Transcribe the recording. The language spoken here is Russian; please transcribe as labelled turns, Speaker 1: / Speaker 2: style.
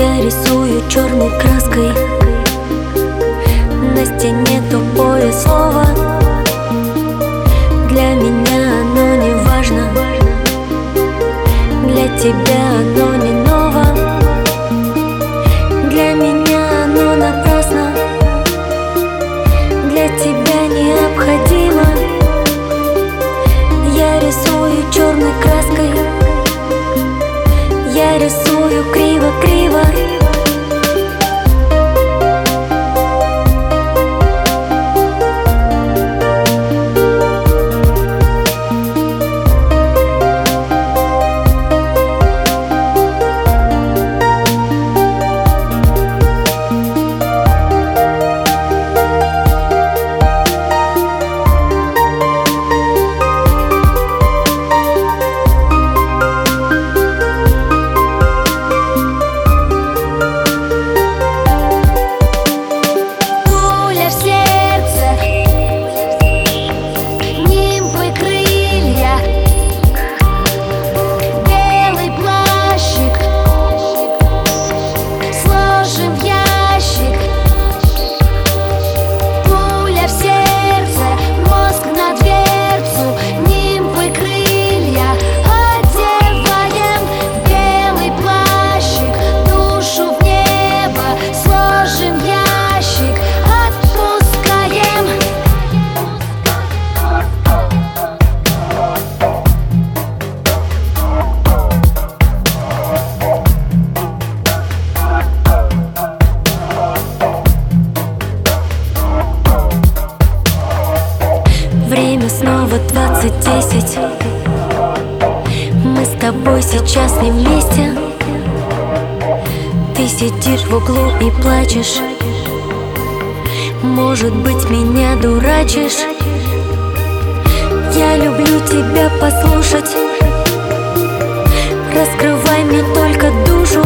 Speaker 1: Я рисую черной краской.
Speaker 2: На
Speaker 1: стене тупое слово. тобой сейчас не вместе. Ты сидишь в углу и плачешь. Может быть меня дурачишь. Я люблю тебя послушать. Раскрывай мне только душу.